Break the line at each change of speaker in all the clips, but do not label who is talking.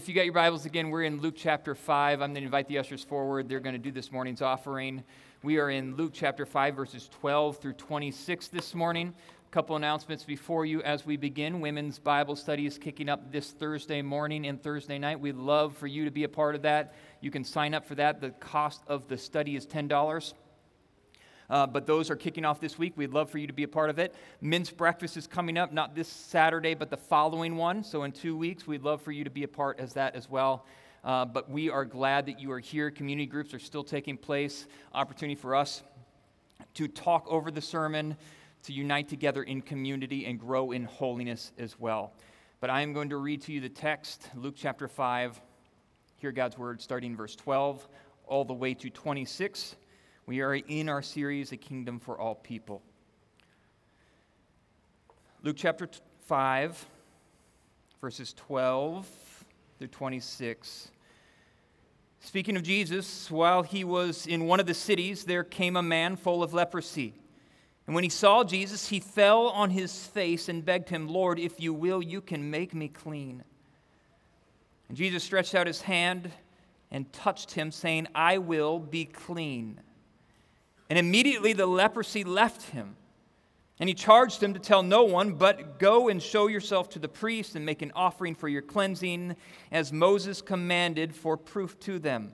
If you got your Bibles again, we're in Luke chapter 5. I'm going to invite the ushers forward. They're going to do this morning's offering. We are in Luke chapter 5, verses 12 through 26 this morning. A couple announcements before you as we begin. Women's Bible study is kicking up this Thursday morning and Thursday night. We'd love for you to be a part of that. You can sign up for that. The cost of the study is $10. Uh, but those are kicking off this week. We'd love for you to be a part of it. Men's breakfast is coming up, not this Saturday, but the following one. So in two weeks, we'd love for you to be a part as that as well. Uh, but we are glad that you are here. Community groups are still taking place. Opportunity for us to talk over the sermon, to unite together in community, and grow in holiness as well. But I am going to read to you the text, Luke chapter 5. Hear God's word starting verse 12 all the way to 26. We are in our series, A Kingdom for All People. Luke chapter 5, verses 12 through 26. Speaking of Jesus, while he was in one of the cities, there came a man full of leprosy. And when he saw Jesus, he fell on his face and begged him, Lord, if you will, you can make me clean. And Jesus stretched out his hand and touched him, saying, I will be clean. And immediately the leprosy left him. And he charged him to tell no one, but go and show yourself to the priest and make an offering for your cleansing, as Moses commanded for proof to them.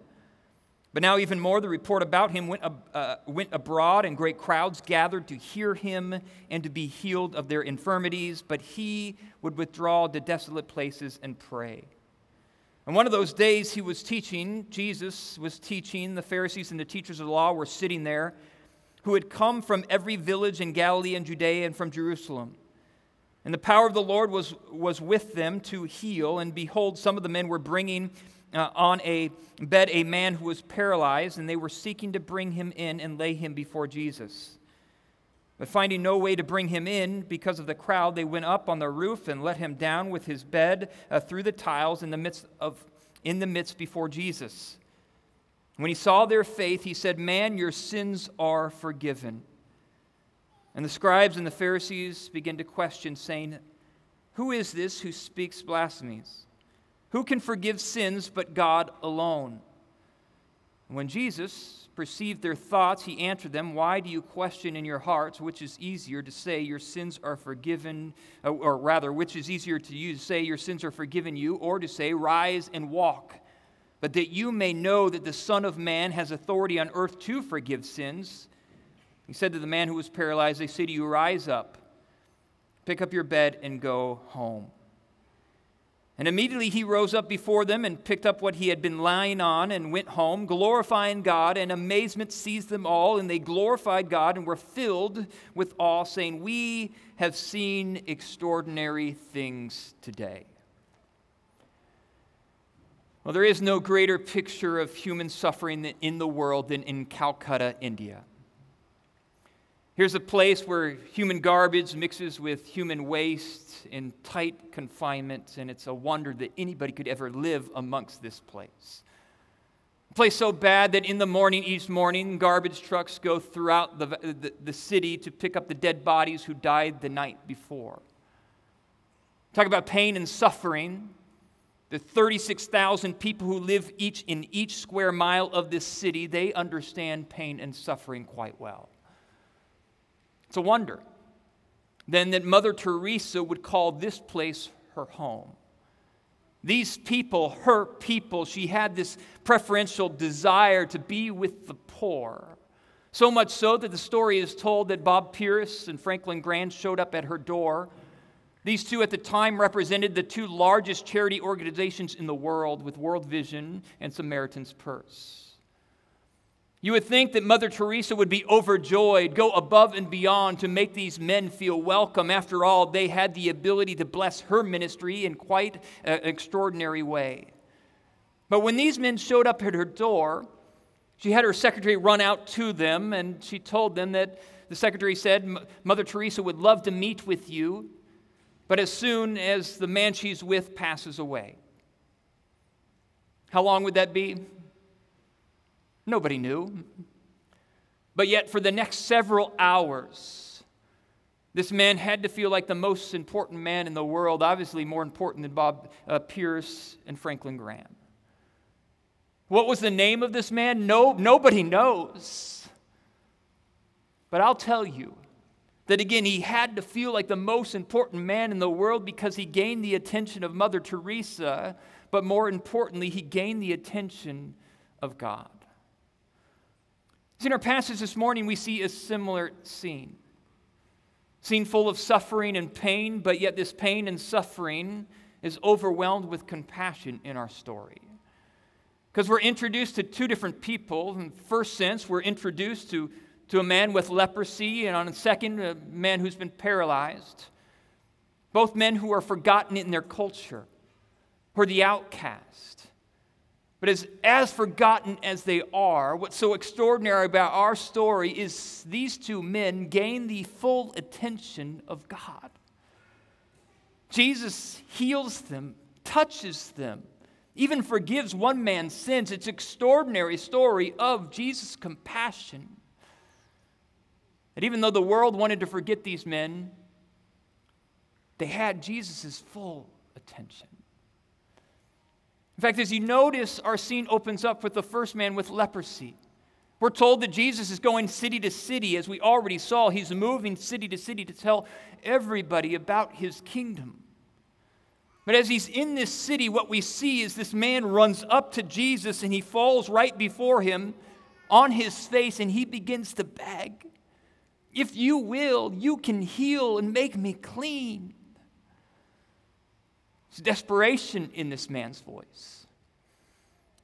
But now, even more, the report about him went, uh, went abroad, and great crowds gathered to hear him and to be healed of their infirmities. But he would withdraw to desolate places and pray. And one of those days he was teaching, Jesus was teaching, the Pharisees and the teachers of the law were sitting there, who had come from every village in Galilee and Judea and from Jerusalem. And the power of the Lord was, was with them to heal. And behold, some of the men were bringing uh, on a bed a man who was paralyzed, and they were seeking to bring him in and lay him before Jesus. But finding no way to bring him in because of the crowd, they went up on the roof and let him down with his bed uh, through the tiles in the midst of in the midst before Jesus. When he saw their faith, he said, "Man, your sins are forgiven." And the scribes and the Pharisees began to question, saying, "Who is this who speaks blasphemies? Who can forgive sins but God alone?" When Jesus perceived their thoughts, he answered them, Why do you question in your hearts which is easier to say your sins are forgiven, uh, or rather, which is easier to you to say your sins are forgiven you, or to say, Rise and walk? But that you may know that the Son of Man has authority on earth to forgive sins. He said to the man who was paralyzed, They say to you, Rise up, pick up your bed, and go home. And immediately he rose up before them and picked up what he had been lying on and went home, glorifying God. And amazement seized them all, and they glorified God and were filled with awe, saying, We have seen extraordinary things today. Well, there is no greater picture of human suffering in the world than in Calcutta, India. Here's a place where human garbage mixes with human waste in tight confinement, and it's a wonder that anybody could ever live amongst this place. A place so bad that in the morning, each morning, garbage trucks go throughout the, the, the city to pick up the dead bodies who died the night before. Talk about pain and suffering. The 36,000 people who live each in each square mile of this city, they understand pain and suffering quite well. It's a wonder then that Mother Teresa would call this place her home. These people, her people, she had this preferential desire to be with the poor. So much so that the story is told that Bob Pierce and Franklin Graham showed up at her door. These two at the time represented the two largest charity organizations in the world with World Vision and Samaritan's Purse. You would think that Mother Teresa would be overjoyed, go above and beyond to make these men feel welcome. After all, they had the ability to bless her ministry in quite an extraordinary way. But when these men showed up at her door, she had her secretary run out to them and she told them that the secretary said, Mother Teresa would love to meet with you, but as soon as the man she's with passes away. How long would that be? Nobody knew. But yet, for the next several hours, This man had to feel like the most important man in the world, obviously more important than Bob uh, Pierce and Franklin Graham. What was the name of this man? No, nobody knows. But I'll tell you that again, he had to feel like the most important man in the world because he gained the attention of Mother Teresa, but more importantly, he gained the attention of God. In our passage this morning, we see a similar scene. Scene full of suffering and pain, but yet this pain and suffering is overwhelmed with compassion in our story. Because we're introduced to two different people. In the first sense, we're introduced to, to a man with leprosy, and on the second, a man who's been paralyzed. Both men who are forgotten in their culture, who are the outcast. But as, as forgotten as they are, what's so extraordinary about our story is these two men gain the full attention of God. Jesus heals them, touches them, even forgives one man's sins. It's extraordinary story of Jesus' compassion. And even though the world wanted to forget these men, they had Jesus' full attention. In fact, as you notice, our scene opens up with the first man with leprosy. We're told that Jesus is going city to city, as we already saw. He's moving city to city to tell everybody about his kingdom. But as he's in this city, what we see is this man runs up to Jesus and he falls right before him on his face and he begins to beg, If you will, you can heal and make me clean. There's desperation in this man's voice.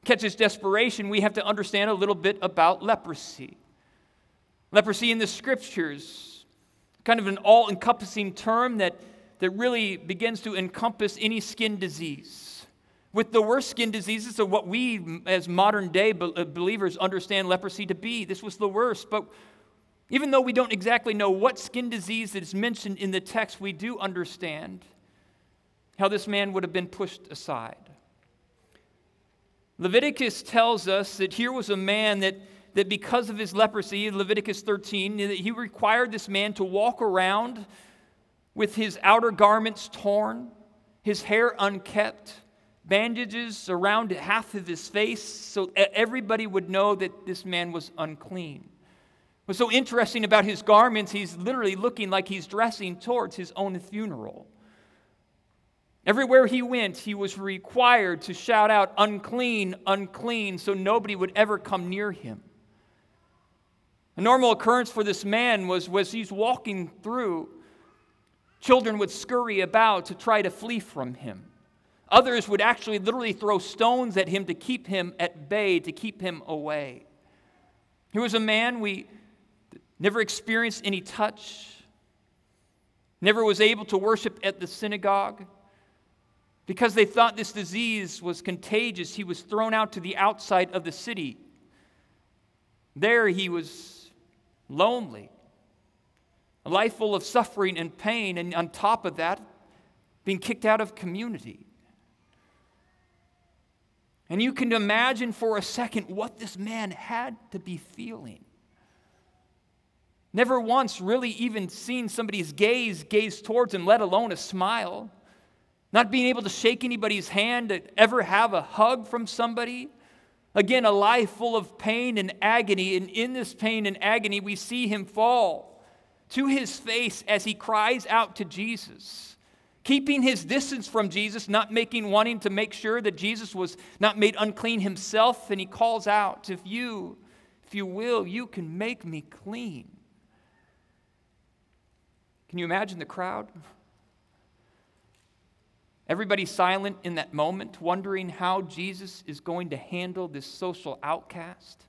Catch this desperation, we have to understand a little bit about leprosy. Leprosy in the scriptures, kind of an all encompassing term that that really begins to encompass any skin disease. With the worst skin diseases of what we, as modern day uh, believers, understand leprosy to be, this was the worst. But even though we don't exactly know what skin disease that is mentioned in the text, we do understand how this man would have been pushed aside. Leviticus tells us that here was a man that, that because of his leprosy, Leviticus 13, that he required this man to walk around with his outer garments torn, his hair unkept, bandages around half of his face so everybody would know that this man was unclean. What's so interesting about his garments, he's literally looking like he's dressing towards his own funeral. Everywhere he went, he was required to shout out, unclean, unclean, so nobody would ever come near him. A normal occurrence for this man was, was he's walking through Children would scurry about to try to flee from him. Others would actually literally throw stones at him to keep him at bay, to keep him away. He was a man we never experienced any touch, never was able to worship at the synagogue. Because they thought this disease was contagious, he was thrown out to the outside of the city. There he was lonely, a life full of suffering and pain, and on top of that, being kicked out of community. And you can imagine for a second what this man had to be feeling. Never once really even seen somebody's gaze gaze towards him, let alone a smile. Not being able to shake anybody's hand, to ever have a hug from somebody. Again, a life full of pain and agony. And in this pain and agony, we see him fall to his face as he cries out to Jesus, keeping his distance from Jesus, not making, wanting to make sure that Jesus was not made unclean himself. And he calls out, If you, if you will, you can make me clean. Can you imagine the crowd? Everybody silent in that moment, wondering how Jesus is going to handle this social outcast.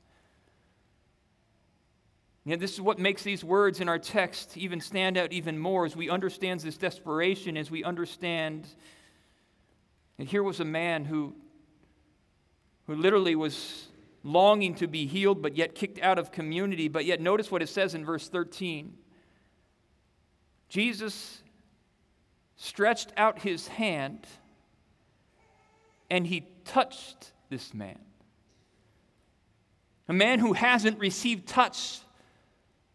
You know, this is what makes these words in our text even stand out even more as we understand this desperation, as we understand. And here was a man who, who literally was longing to be healed, but yet kicked out of community. But yet, notice what it says in verse 13 Jesus stretched out his hand and he touched this man. A man who hasn't received touch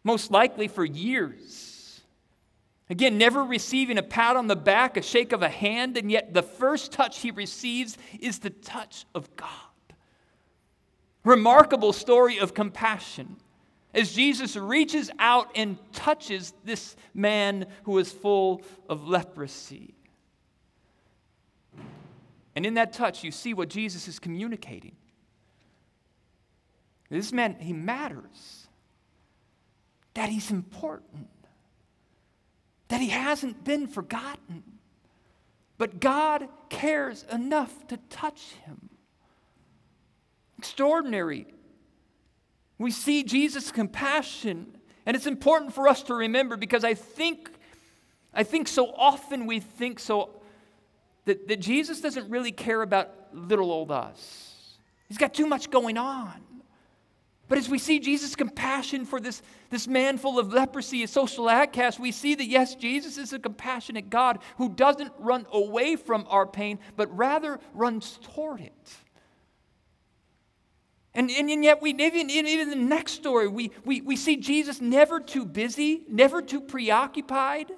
most likely for years. Again, never receiving a pat on the back, a shake of a hand, and yet the first touch he receives is the touch of God. Remarkable story of compassion as Jesus reaches out and touches this man who is full of leprosy. And in that touch, you see what Jesus is communicating. This man, he matters, that he's important, that he hasn't been forgotten. But God cares enough to touch him. Extraordinary. We see Jesus' compassion, and it's important for us to remember because I think, I think so often we think so that, that Jesus doesn't really care about little old us. He's got too much going on. But as we see Jesus' compassion for this, this man full of leprosy, a social outcast, we see that yes, Jesus is a compassionate God who doesn't run away from our pain, but rather runs toward it. And, and, and yet, we, even, even in the next story, we, we, we see Jesus never too busy, never too preoccupied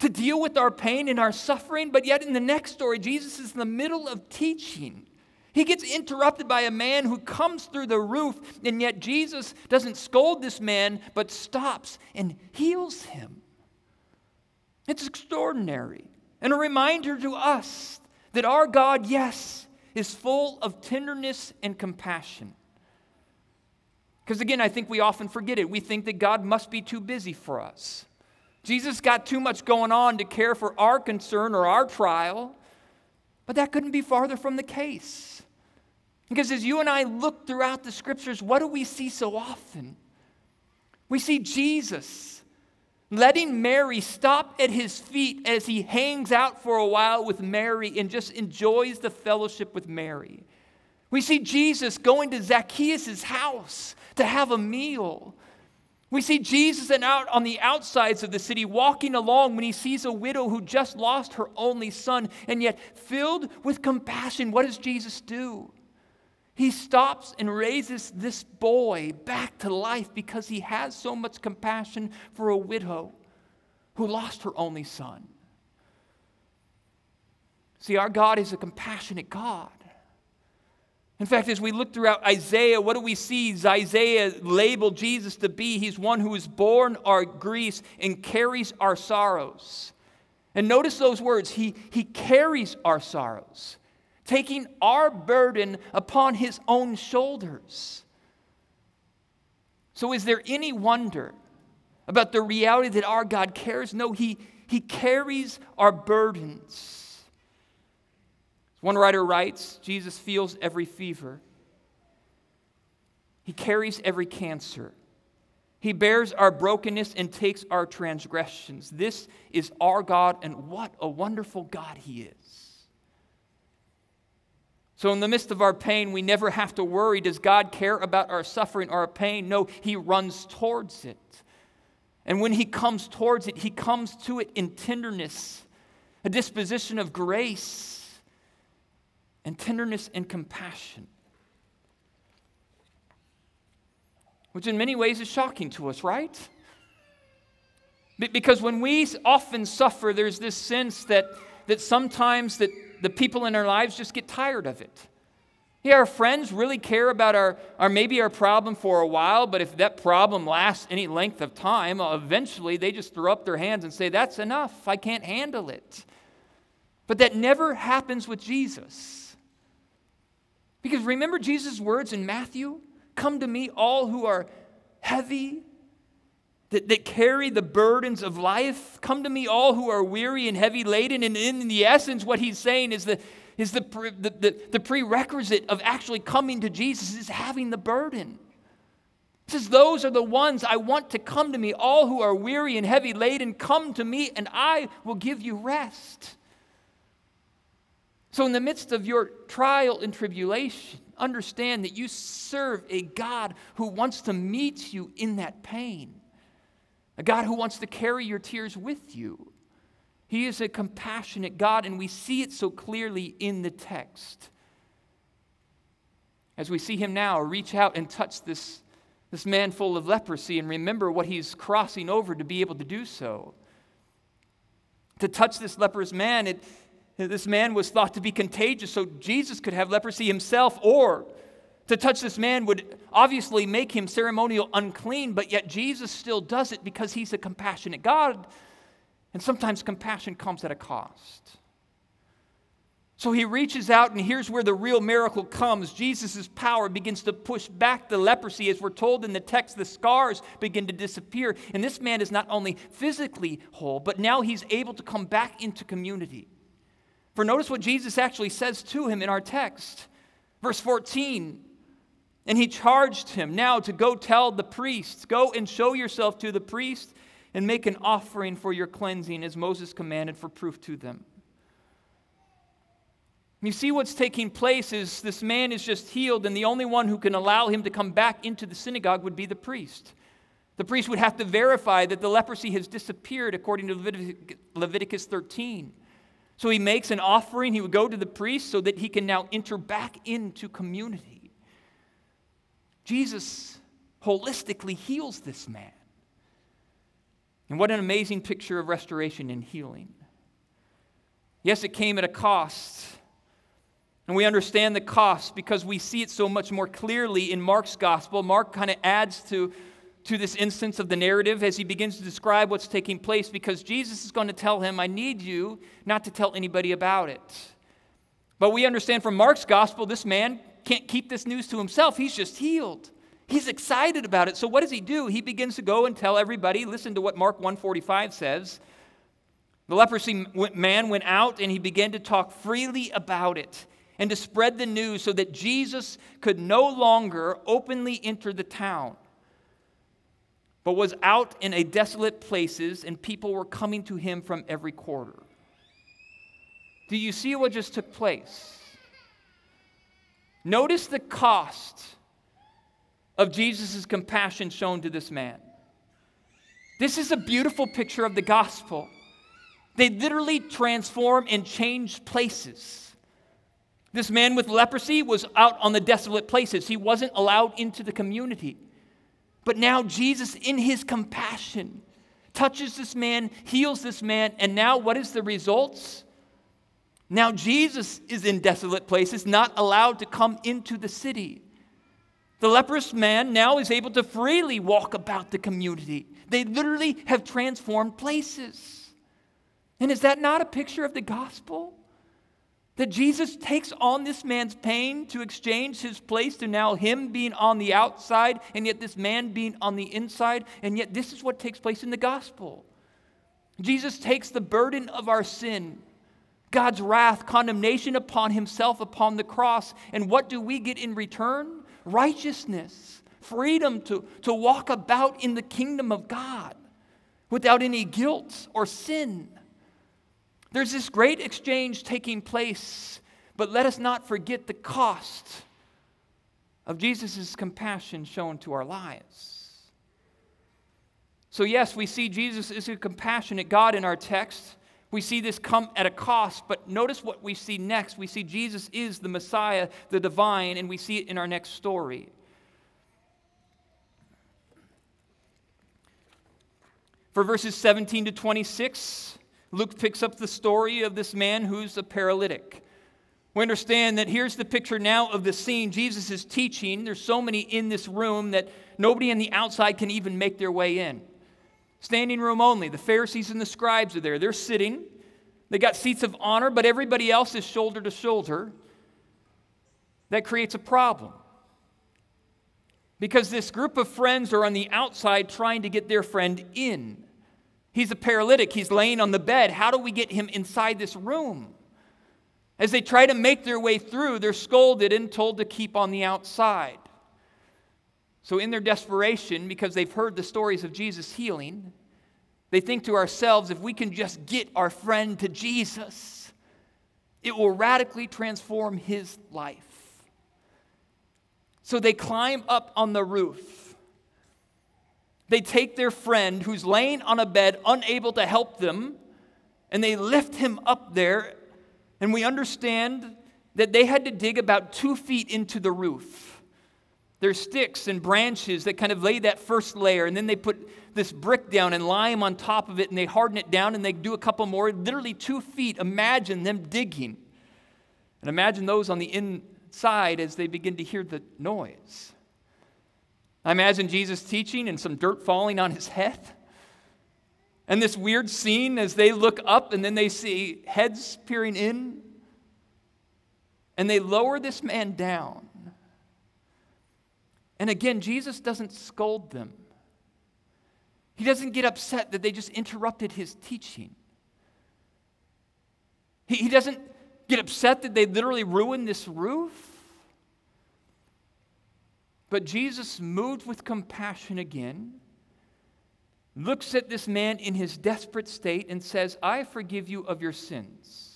to deal with our pain and our suffering. But yet, in the next story, Jesus is in the middle of teaching. He gets interrupted by a man who comes through the roof, and yet Jesus doesn't scold this man, but stops and heals him. It's extraordinary. And a reminder to us that our God, yes, is full of tenderness and compassion. Because again, I think we often forget it. We think that God must be too busy for us. Jesus got too much going on to care for our concern or our trial, but that couldn't be farther from the case. Because as you and I look throughout the scriptures, what do we see so often? We see Jesus letting Mary stop at his feet as he hangs out for a while with Mary and just enjoys the fellowship with Mary. We see Jesus going to Zacchaeus' house to have a meal. We see Jesus and out on the outsides of the city walking along when he sees a widow who just lost her only son, and yet filled with compassion, what does Jesus do? He stops and raises this boy back to life because he has so much compassion for a widow who lost her only son. See, our God is a compassionate God. In fact, as we look throughout Isaiah, what do we see? Isaiah labeled Jesus to be He's one who is borne our griefs and carries our sorrows. And notice those words He, he carries our sorrows taking our burden upon his own shoulders. So, is there any wonder about the reality that our God cares? No, he, he carries our burdens. One writer writes Jesus feels every fever, he carries every cancer. He bears our brokenness and takes our transgressions. This is our God, and what a wonderful God He is. So, in the midst of our pain, we never have to worry does God care about our suffering or our pain? No, He runs towards it. And when He comes towards it, He comes to it in tenderness, a disposition of grace, and tenderness and compassion. Which, in many ways, is shocking to us, right? Because when we often suffer, there's this sense that, that sometimes that the people in our lives just get tired of it. Yeah, our friends really care about our, our maybe our problem for a while, but if that problem lasts any length of time, eventually they just throw up their hands and say, That's enough. I can't handle it. But that never happens with Jesus. Because remember Jesus' words in Matthew? Come to me, all who are heavy that, that carry the burdens of life. Come to me, all who are weary and heavy laden. And in the essence, what he's saying is, the, is the, the, the, the prerequisite of actually coming to Jesus is having the burden. He says, Those are the ones I want to come to me. All who are weary and heavy laden, come to me, and I will give you rest. So, in the midst of your trial and tribulation, understand that you serve a God who wants to meet you in that pain a God who wants to carry your tears with you. He is a compassionate God, and we see it so clearly in the text. As we see him now reach out and touch this, this man full of leprosy and remember what he's crossing over to be able to do so. To touch this leprous man, it, this man was thought to be contagious, so Jesus could have leprosy himself, or to touch this man would obviously make him ceremonial unclean, but yet Jesus still does it because he's a compassionate God. And sometimes compassion comes at a cost. So he reaches out, and here's where the real miracle comes. Jesus' power begins to push back the leprosy. As we're told in the text, the scars begin to disappear. And this man is not only physically whole, but now he's able to come back into community. For notice what Jesus actually says to him in our text. Verse 14 And he charged him now to go tell the priests, Go and show yourself to the priest and make an offering for your cleansing, as Moses commanded for proof to them. You see what's taking place is this man is just healed, and the only one who can allow him to come back into the synagogue would be the priest. The priest would have to verify that the leprosy has disappeared according to Leviticus 13. So he makes an offering. He would go to the priest so that he can now enter back into community. Jesus holistically heals this man. And what an amazing picture of restoration and healing. Yes, it came at a cost. And we understand the cost because we see it so much more clearly in Mark's gospel. Mark kind of adds to, to this instance of the narrative as he begins to describe what's taking place because Jesus is going to tell him, I need you not to tell anybody about it. But we understand from Mark's gospel, this man can't keep this news to himself. He's just healed. He's excited about it. So what does he do? He begins to go and tell everybody. Listen to what Mark 145 says. The leprosy man went out and he began to talk freely about it and to spread the news so that Jesus could no longer openly enter the town, but was out in a desolate places, and people were coming to him from every quarter. Do you see what just took place? Notice the cost of Jesus' compassion shown to this man. This is a beautiful picture of the gospel. They literally transform and change places. This man with leprosy was out on the desolate places. He wasn't allowed into the community. But now Jesus, in his compassion, touches this man, heals this man, and now what is the results? Now Jesus is in desolate places, not allowed to come into the city. The leprous man now is able to freely walk about the community. They literally have transformed places. And is that not a picture of the gospel? That Jesus takes on this man's pain to exchange his place to now him being on the outside and yet this man being on the inside. And yet, this is what takes place in the gospel. Jesus takes the burden of our sin, God's wrath, condemnation upon himself upon the cross. And what do we get in return? Righteousness, freedom to, to walk about in the kingdom of God without any guilt or sin. There's this great exchange taking place, but let us not forget the cost of Jesus' compassion shown to our lives. So, yes, we see Jesus is a compassionate God in our text. We see this come at a cost, but notice what we see next. We see Jesus is the Messiah, the divine, and we see it in our next story. For verses 17 to 26, Luke picks up the story of this man who's a paralytic. We understand that here's the picture now of the scene. Jesus is teaching. There's so many in this room that nobody on the outside can even make their way in. Standing room only. The Pharisees and the scribes are there. They're sitting. They got seats of honor, but everybody else is shoulder to shoulder. That creates a problem. Because this group of friends are on the outside trying to get their friend in. He's a paralytic. He's laying on the bed. How do we get him inside this room? As they try to make their way through, they're scolded and told to keep on the outside. So, in their desperation, because they've heard the stories of Jesus healing, they think to ourselves if we can just get our friend to Jesus, it will radically transform his life. So, they climb up on the roof they take their friend who's laying on a bed, unable to help them, and they lift him up there. And we understand that they had to dig about two feet into the roof. There's sticks and branches that kind of lay that first layer, and then they put this brick down and lime on top of it, and they harden it down, and they do a couple more, literally two feet. Imagine them digging. And imagine those on the inside as they begin to hear the noise. I imagine Jesus teaching and some dirt falling on his head. And this weird scene as they look up and then they see heads peering in. And they lower this man down. And again, Jesus doesn't scold them. He doesn't get upset that they just interrupted his teaching. He, he doesn't get upset that they literally ruined this roof. But Jesus, moved with compassion again, looks at this man in his desperate state and says, I forgive you of your sins.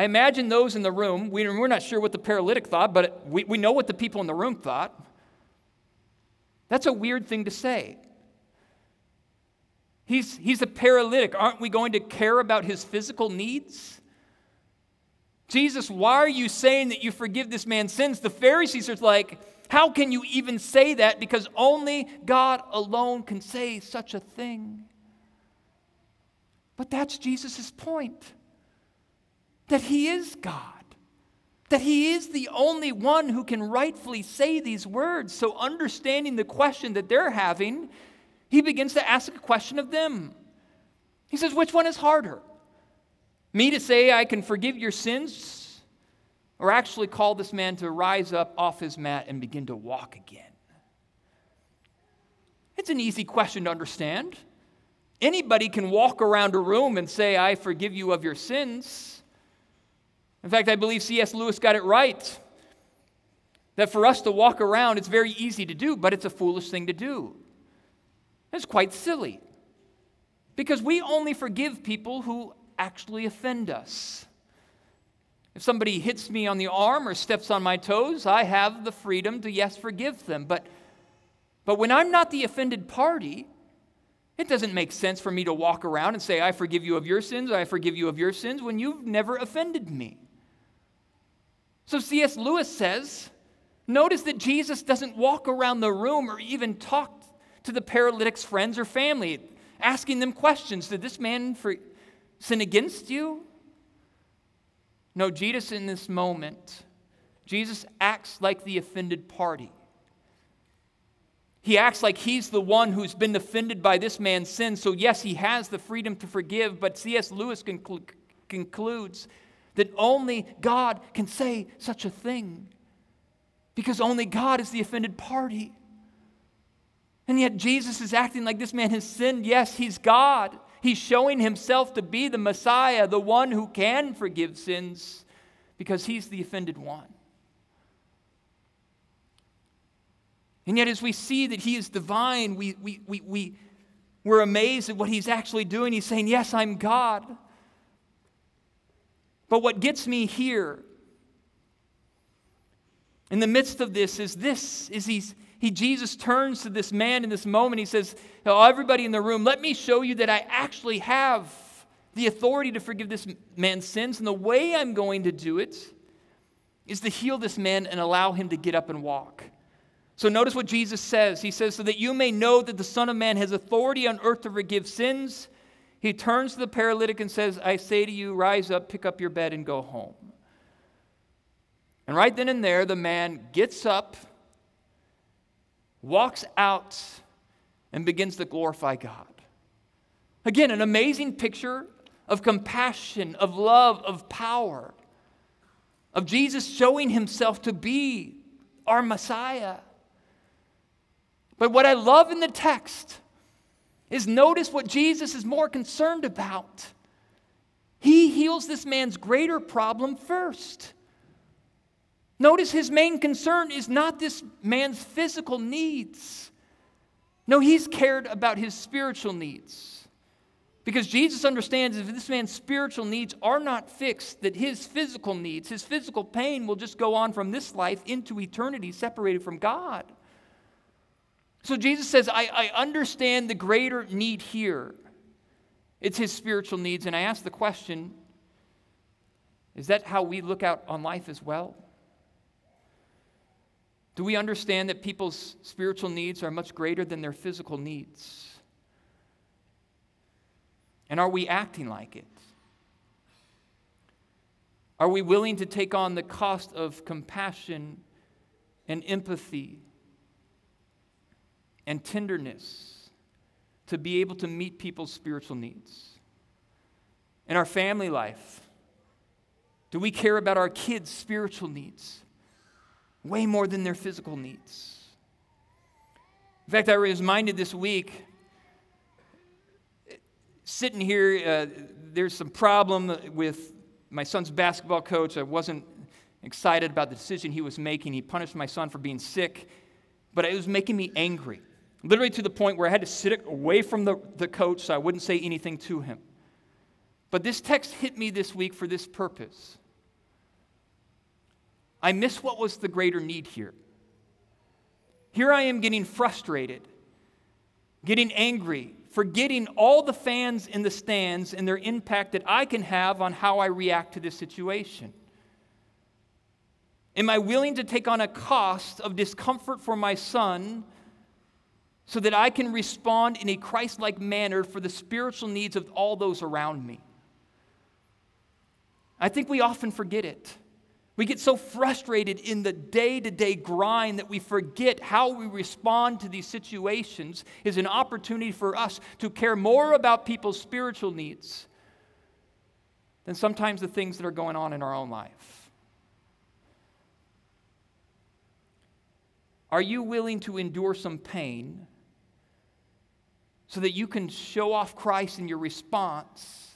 I imagine those in the room, we, are not sure what the paralytic thought, but we, know what the people in the room thought. That's a weird thing to say. He's, he's a paralytic. Aren't we going to care about his physical needs? Jesus, why are you saying that you forgive this man's sins? The Pharisees are like, how can you even say that? Because only God alone can say such a thing. But that's Jesus' point that He is God, that He is the only one who can rightfully say these words. So, understanding the question that they're having, He begins to ask a question of them. He says, Which one is harder? Me to say I can forgive your sins, or actually call this man to rise up off his mat and begin to walk again? It's an easy question to understand. Anybody can walk around a room and say, I forgive you of your sins. In fact, I believe C.S. Lewis got it right. That for us to walk around, it's very easy to do, but it's a foolish thing to do. It's quite silly. Because we only forgive people who actually offend us. If somebody hits me on the arm or steps on my toes, I have the freedom to, yes, forgive them. But, but when I'm not the offended party, it doesn't make sense for me to walk around and say, I forgive you of your sins, I forgive you of your sins, when you've never offended me. So C.S. Lewis says, notice that Jesus doesn't walk around the room or even talk to the paralytic's friends or family, asking them questions. Did this man for, sin against you? No, Jesus in this moment, Jesus acts like the offended party. He acts like he's the one who's been offended by this man's sin. So, yes, he has the freedom to forgive, but C.S. Lewis conclu- concludes that only God can say such a thing because only God is the offended party. And yet Jesus is acting like this man has sinned. Yes, he's God. He's showing himself to be the Messiah, the one who can forgive sins because he's the offended one. And yet, as we see that he is divine, we, we, we, we, we're amazed at what he's actually doing. He's saying, Yes, I'm God. But what gets me here in the midst of this is this is he's he Jesus turns to this man in this moment. He says, oh, everybody in the room, let me show you that I actually have the authority to forgive this man's sins. And the way I'm going to do it is to heal this man and allow him to get up and walk. So notice what Jesus says. He says, So that you may know that the Son of Man has authority on earth to forgive sins. He turns to the paralytic and says, I say to you, rise up, pick up your bed, and go home. And right then and there, the man gets up, walks out, and begins to glorify God. Again, an amazing picture of compassion, of love, of power, of Jesus showing himself to be our Messiah. But what I love in the text is notice what Jesus is more concerned about. He heals this man's greater problem first. Notice his main concern is not this man's physical needs. No, he's cared about his spiritual needs. Because Jesus understands if this man's spiritual needs are not fixed, that his physical needs, his physical pain will just go on from this life into eternity separated from God. So Jesus says, I, I understand the greater need here. It's his spiritual needs. And I ask the question is that how we look out on life as well? Do we understand that people's spiritual needs are much greater than their physical needs? And are we acting like it? Are we willing to take on the cost of compassion and empathy and tenderness to be able to meet people's spiritual needs? In our family life, do we care about our kids' spiritual needs way more than their physical needs? In fact, I was reminded this week sitting here, uh, there's some problem with my son's basketball coach. I wasn't excited about the decision he was making. He punished my son for being sick, but it was making me angry. Literally to the point where I had to sit away from the, the coach so I wouldn't say anything to him. But this text hit me this week for this purpose. I miss what was the greater need here. Here I am getting frustrated, getting angry, forgetting all the fans in the stands and their impact that I can have on how I react to this situation? Am I willing to take on a cost of discomfort for my son so that I can respond in a Christ like manner for the spiritual needs of all those around me? I think we often forget it. We get so frustrated in the day to day grind that we forget how we respond to these situations is an opportunity for us to care more about people's spiritual needs than sometimes the things that are going on in our own life. Are you willing to endure some pain so that you can show off Christ in your response?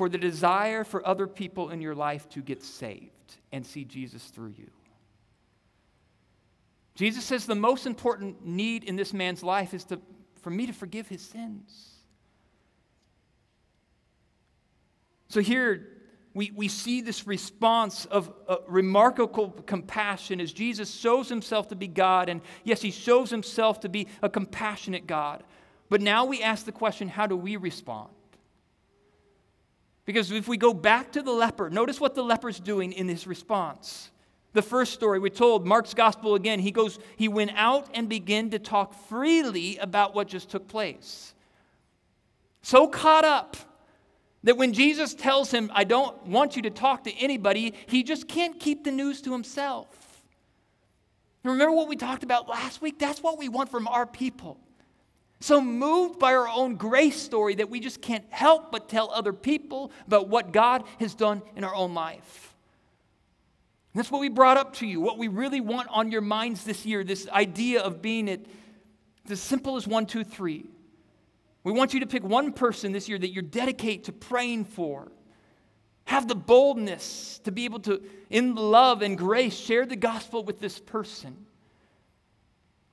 for the desire for other people in your life to get saved and see Jesus through you. Jesus says the most important need in this man's life is to, for me to forgive his sins. So here we, we see this response of uh, remarkable compassion as Jesus shows himself to be God. And yes, he shows himself to be a compassionate God. But now we ask the question how do we respond? Because if we go back to the leper, notice what the leper's doing in his response. The first story we told, Mark's gospel again, he goes, he went out and began to talk freely about what just took place. So caught up that when Jesus tells him, I don't want you to talk to anybody, he just can't keep the news to himself. Remember what we talked about last week? That's what we want from our people so moved by our own grace story that we just can't help but tell other people about what God has done in our own life. And that's what we brought up to you, what we really want on your minds this year this idea of being it, as simple as one, two, three. We want you to pick one person this year that you dedicate to praying for. Have the boldness to be able to, in love and grace, share the gospel with this person.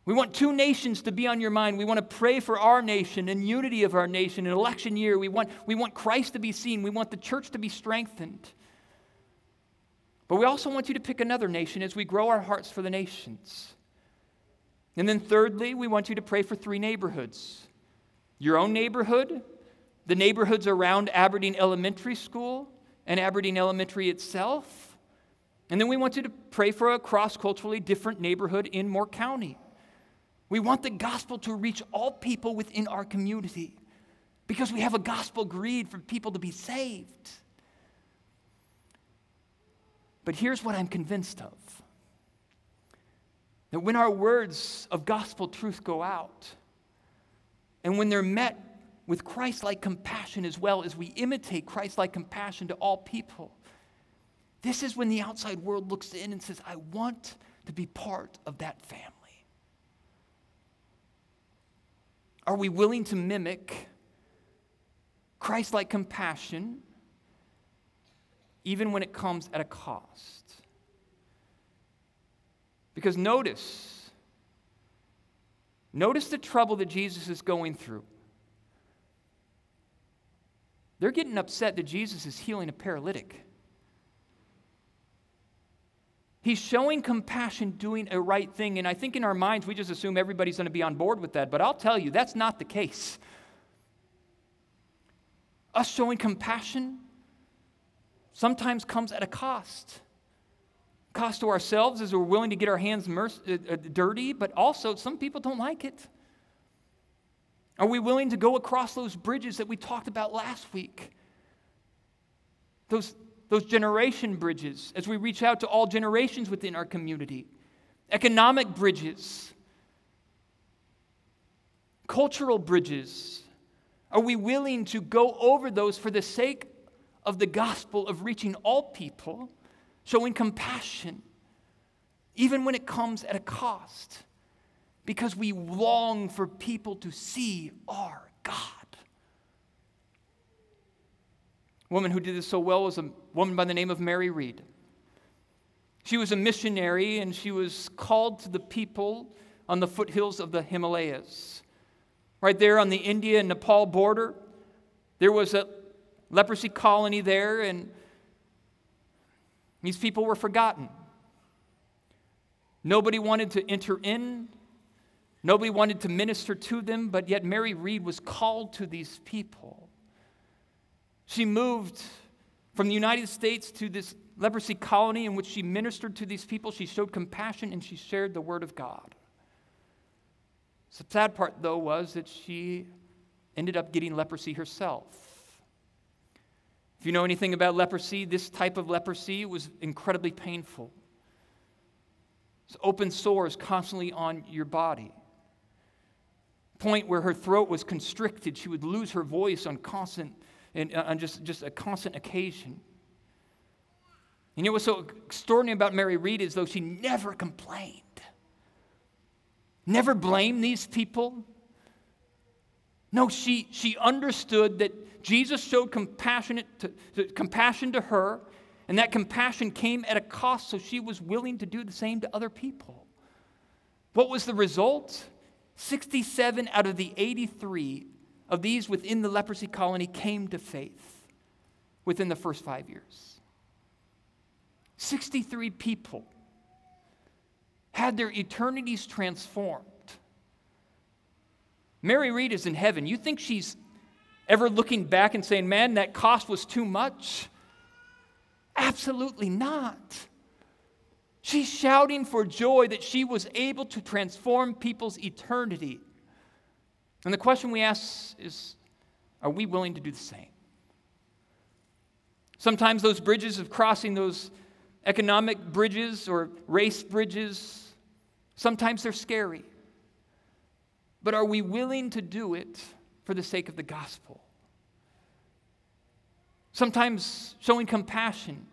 We want two nations to be on your mind. We want to pray for our nation and unity of our nation in election year. We want, we want Christ to be seen. We want the church to be strengthened. But we also want you to pick another nation as we grow our hearts for the nations. And then, thirdly, we want you to pray for three neighborhoods your own neighborhood, the neighborhoods around Aberdeen Elementary School, and Aberdeen Elementary itself. And then we want you to pray for a cross culturally different neighborhood in Moore County. We want the gospel to reach all people within our community because we have a gospel greed for people to be saved. But here's what I'm convinced of that when our words of gospel truth go out, and when they're met with Christ like compassion as well as we imitate Christ like compassion to all people, this is when the outside world looks in and says, I want to be part of that family. Are we willing to mimic Christ like compassion even when it comes at a cost? Because notice, notice the trouble that Jesus is going through. They're getting upset that Jesus is healing a paralytic. He's showing compassion, doing a right thing. And I think in our minds, we just assume everybody's going to be on board with that. But I'll tell you, that's not the case. Us showing compassion sometimes comes at a cost, cost to ourselves is we're willing to get our hands uh, uh, dirty, but also some people don't like it. Are we willing to go across those bridges that we talked about last week? Those, those generation bridges as we reach out to all generations within our community, economic bridges, cultural bridges. Are we willing to go over those for the sake of the gospel of reaching all people, showing compassion, even when it comes at a cost? Because we long for people to see our God. A woman who did this so well was a woman by the name of Mary Reed. She was a missionary and she was called to the people on the foothills of the Himalayas. Right there on the India and Nepal border, there was a leprosy colony there, and these people were forgotten. Nobody wanted to enter in, nobody wanted to minister to them, but yet Mary Reed was called to these people. She moved from the United States to this leprosy colony in which she ministered to these people. She showed compassion and she shared the word of God. The sad part, though, was that she ended up getting leprosy herself. If you know anything about leprosy, this type of leprosy was incredibly painful. It's open sores constantly on your body. Point where her throat was constricted, she would lose her voice on constant and uh, on just, just a constant occasion. You know what's so extraordinary about Mary Reed is though she never complained never blamed these people. No, she, she understood that Jesus showed compassionate to, compassion to her, and that compassion came at a cost, so she was willing to do the same to other people. What was the result? 67 out of the 83 of these within the leprosy colony came to faith within the first five years. 63 people had their eternities transformed. Mary Reed is in heaven. You think she's ever looking back and saying, man, that cost was too much? Absolutely not. She's shouting for joy that she was able to transform people's eternity. And the question we ask is are we willing to do the same? Sometimes those bridges of crossing those economic bridges or race bridges Sometimes they're scary. But are we willing to do it for the sake of the gospel? Sometimes showing compassion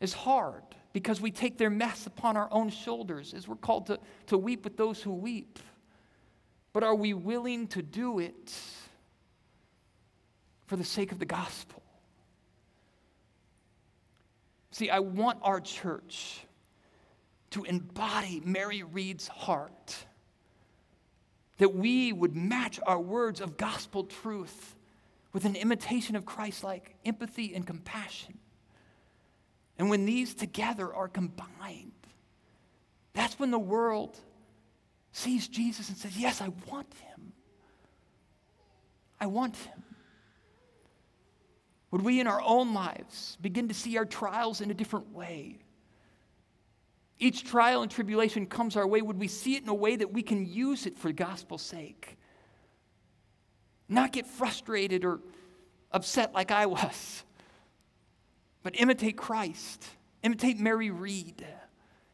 is hard because we take their mess upon our own shoulders as we're called to, to weep with those who weep. But are we willing to do it for the sake of the gospel? See, I want our church to embody Mary Reed's heart. That we would match our words of gospel truth with an imitation of Christ like empathy and compassion. And when these together are combined, that's when the world sees Jesus and says, Yes, I want him. I want him. Would we in our own lives begin to see our trials in a different way? each trial and tribulation comes our way, would we see it in a way that we can use it for gospel's sake? Not get frustrated or upset like I was, but imitate Christ, imitate Mary Reed,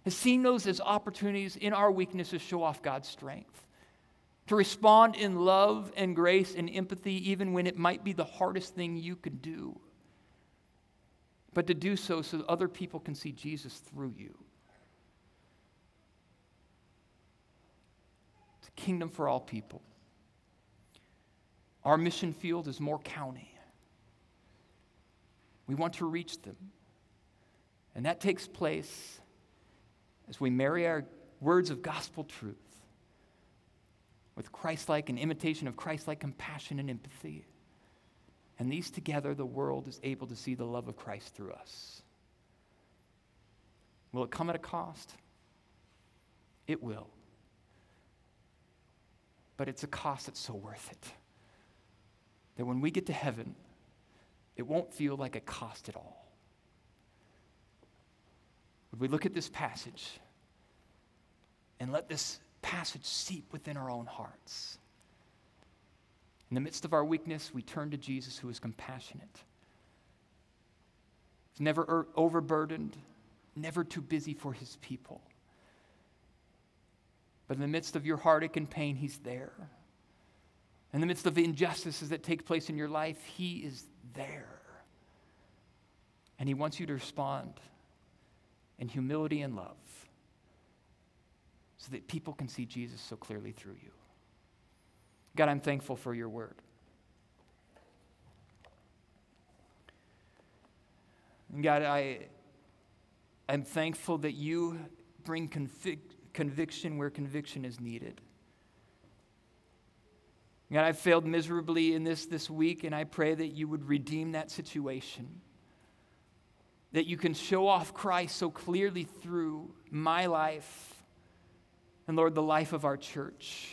has seen those as opportunities in our weaknesses show off God's strength, to respond in love and grace and empathy, even when it might be the hardest thing you could do, but to do so so other people can see Jesus through you. The kingdom for all people. Our mission field is Moore County. We want to reach them. And that takes place as we marry our words of gospel truth with Christ like and imitation of Christ like compassion and empathy. And these together, the world is able to see the love of Christ through us. Will it come at a cost? It will but it's a cost that's so worth it. That when we get to heaven, it won't feel like a cost at all. Would we look at this passage and let this passage seep within our own hearts? In the midst of our weakness, we turn to Jesus who is compassionate. He's never overburdened, never too busy for his people. But in the midst of your heartache and pain, he's there. In the midst of the injustices that take place in your life, he is there. And he wants you to respond in humility and love so that people can see Jesus so clearly through you. God, I'm thankful for your word. And God, I, I'm thankful that you bring convic- conviction where conviction is needed. God, I failed miserably in this this week, and I pray that you would redeem that situation. That you can show off Christ so clearly through my life and, Lord, the life of our church.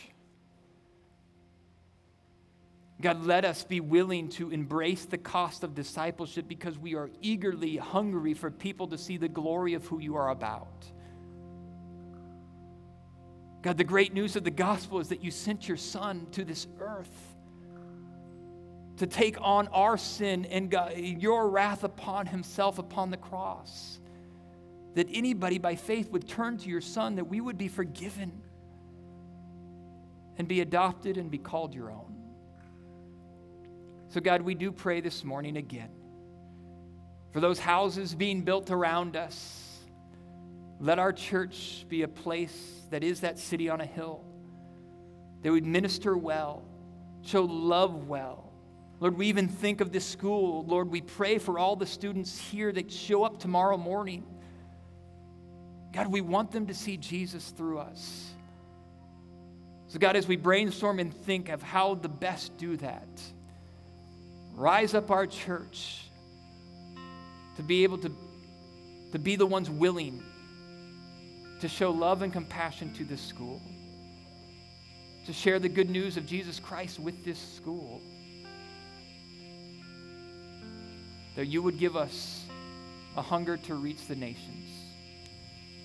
God, let us be willing to embrace the cost of discipleship because we are eagerly hungry for people to see the glory of who you are about. God, the great news of the gospel is that you sent your son to this earth to take on our sin and God, your wrath upon himself upon the cross. That anybody by faith would turn to your son, that we would be forgiven and be adopted and be called your own. So, God, we do pray this morning again for those houses being built around us. Let our church be a place that is that city on a hill, that would minister well, show love well. Lord, we even think of this school. Lord, we pray for all the students here that show up tomorrow morning. God, we want them to see Jesus through us. So, God, as we brainstorm and think of how to best do that, rise up our church to be able to, to be the ones willing to show love and compassion to this school, to share the good news of Jesus Christ with this school. That you would give us a hunger to reach the nations.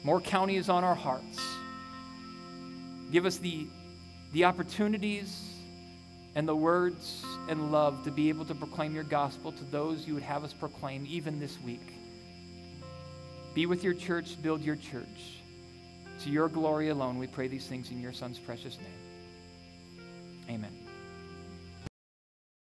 Moore County is on our hearts. Give us the, the opportunities and the words and love to be able to proclaim your gospel to those you would have us proclaim even this week. Be with your church, build your church. To your glory alone, we pray these things in your Son's precious name. Amen.